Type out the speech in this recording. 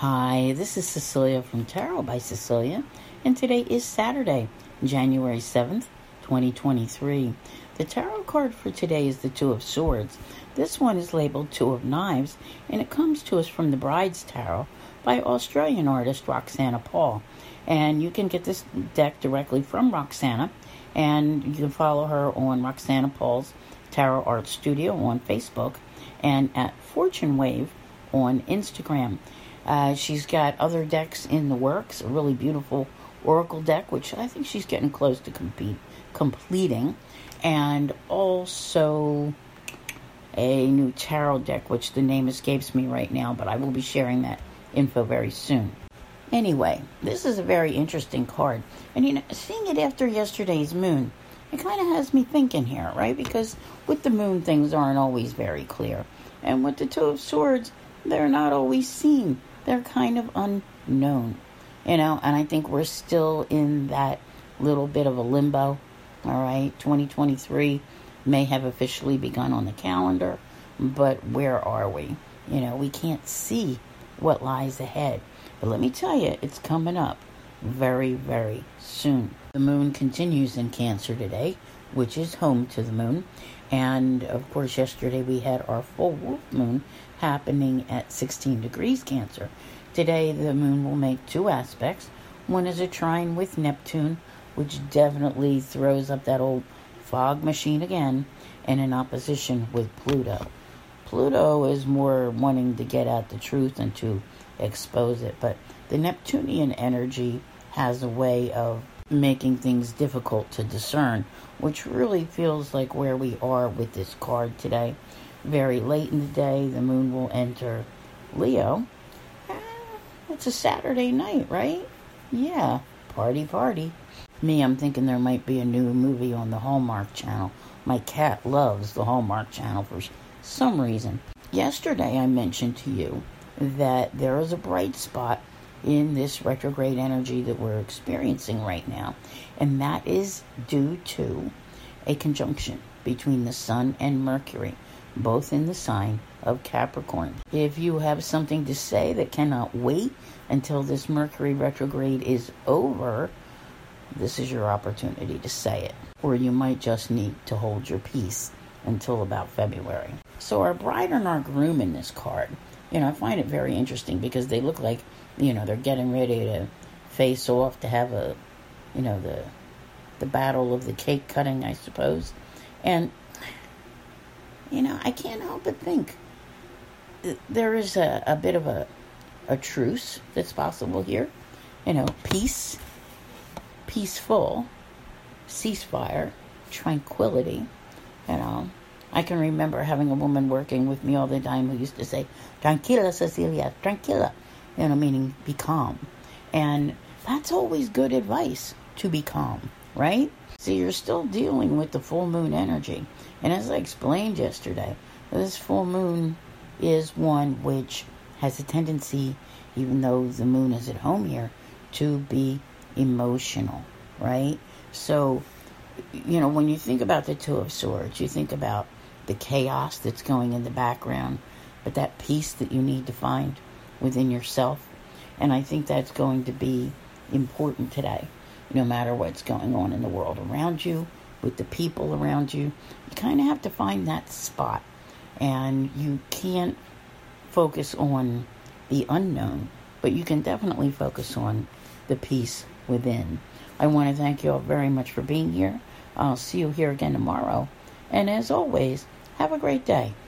Hi, this is Cecilia from Tarot by Cecilia, and today is Saturday, January 7th, 2023. The tarot card for today is the Two of Swords. This one is labeled Two of Knives, and it comes to us from the Bride's Tarot by Australian artist Roxana Paul. And you can get this deck directly from Roxana, and you can follow her on Roxana Paul's Tarot Art Studio on Facebook and at Fortune Wave on Instagram. Uh, she's got other decks in the works, a really beautiful Oracle deck, which I think she's getting close to compete, completing, and also a new tarot deck, which the name escapes me right now, but I will be sharing that info very soon. Anyway, this is a very interesting card, and you know, seeing it after yesterday's moon, it kind of has me thinking here, right? Because with the moon, things aren't always very clear, and with the Two of Swords, they're not always seen they're kind of unknown, you know, and I think we're still in that little bit of a limbo. All right, 2023 may have officially begun on the calendar, but where are we? You know, we can't see what lies ahead. But let me tell you, it's coming up very, very soon. The moon continues in Cancer today, which is home to the moon. And of course, yesterday we had our full wolf moon happening at 16 degrees Cancer. Today, the moon will make two aspects. One is a trine with Neptune, which definitely throws up that old fog machine again, and in opposition with Pluto. Pluto is more wanting to get at the truth and to expose it, but the Neptunian energy has a way of making things difficult to discern, which really feels like where we are with this card today. Very late in the day, the moon will enter Leo. Eh, it's a Saturday night, right? Yeah, party, party. Me, I'm thinking there might be a new movie on the Hallmark Channel. My cat loves the Hallmark Channel for some reason. Yesterday, I mentioned to you that there is a bright spot in this retrograde energy that we're experiencing right now, and that is due to a conjunction between the Sun and Mercury, both in the sign of Capricorn. If you have something to say that cannot wait until this Mercury retrograde is over, this is your opportunity to say it. Or you might just need to hold your peace until about February. So, our bride and our groom in this card, you know, I find it very interesting because they look like you know, they're getting ready to face off to have a, you know, the the battle of the cake cutting, I suppose. And you know, I can't help but think there is a, a bit of a a truce that's possible here. You know, peace, peaceful, ceasefire, tranquility. You know, I can remember having a woman working with me all the time who used to say, Tranquila, Cecilia, tranquila you know, meaning be calm. And that's always good advice to be calm, right? So you're still dealing with the full moon energy. And as I explained yesterday, this full moon is one which has a tendency, even though the moon is at home here, to be emotional, right? So, you know, when you think about the Two of Swords, you think about the chaos that's going in the background, but that peace that you need to find within yourself. And I think that's going to be important today, no matter what's going on in the world around you, with the people around you. You kind of have to find that spot. And you can't focus on the unknown, but you can definitely focus on the peace within. I want to thank you all very much for being here. I'll see you here again tomorrow. And as always, have a great day.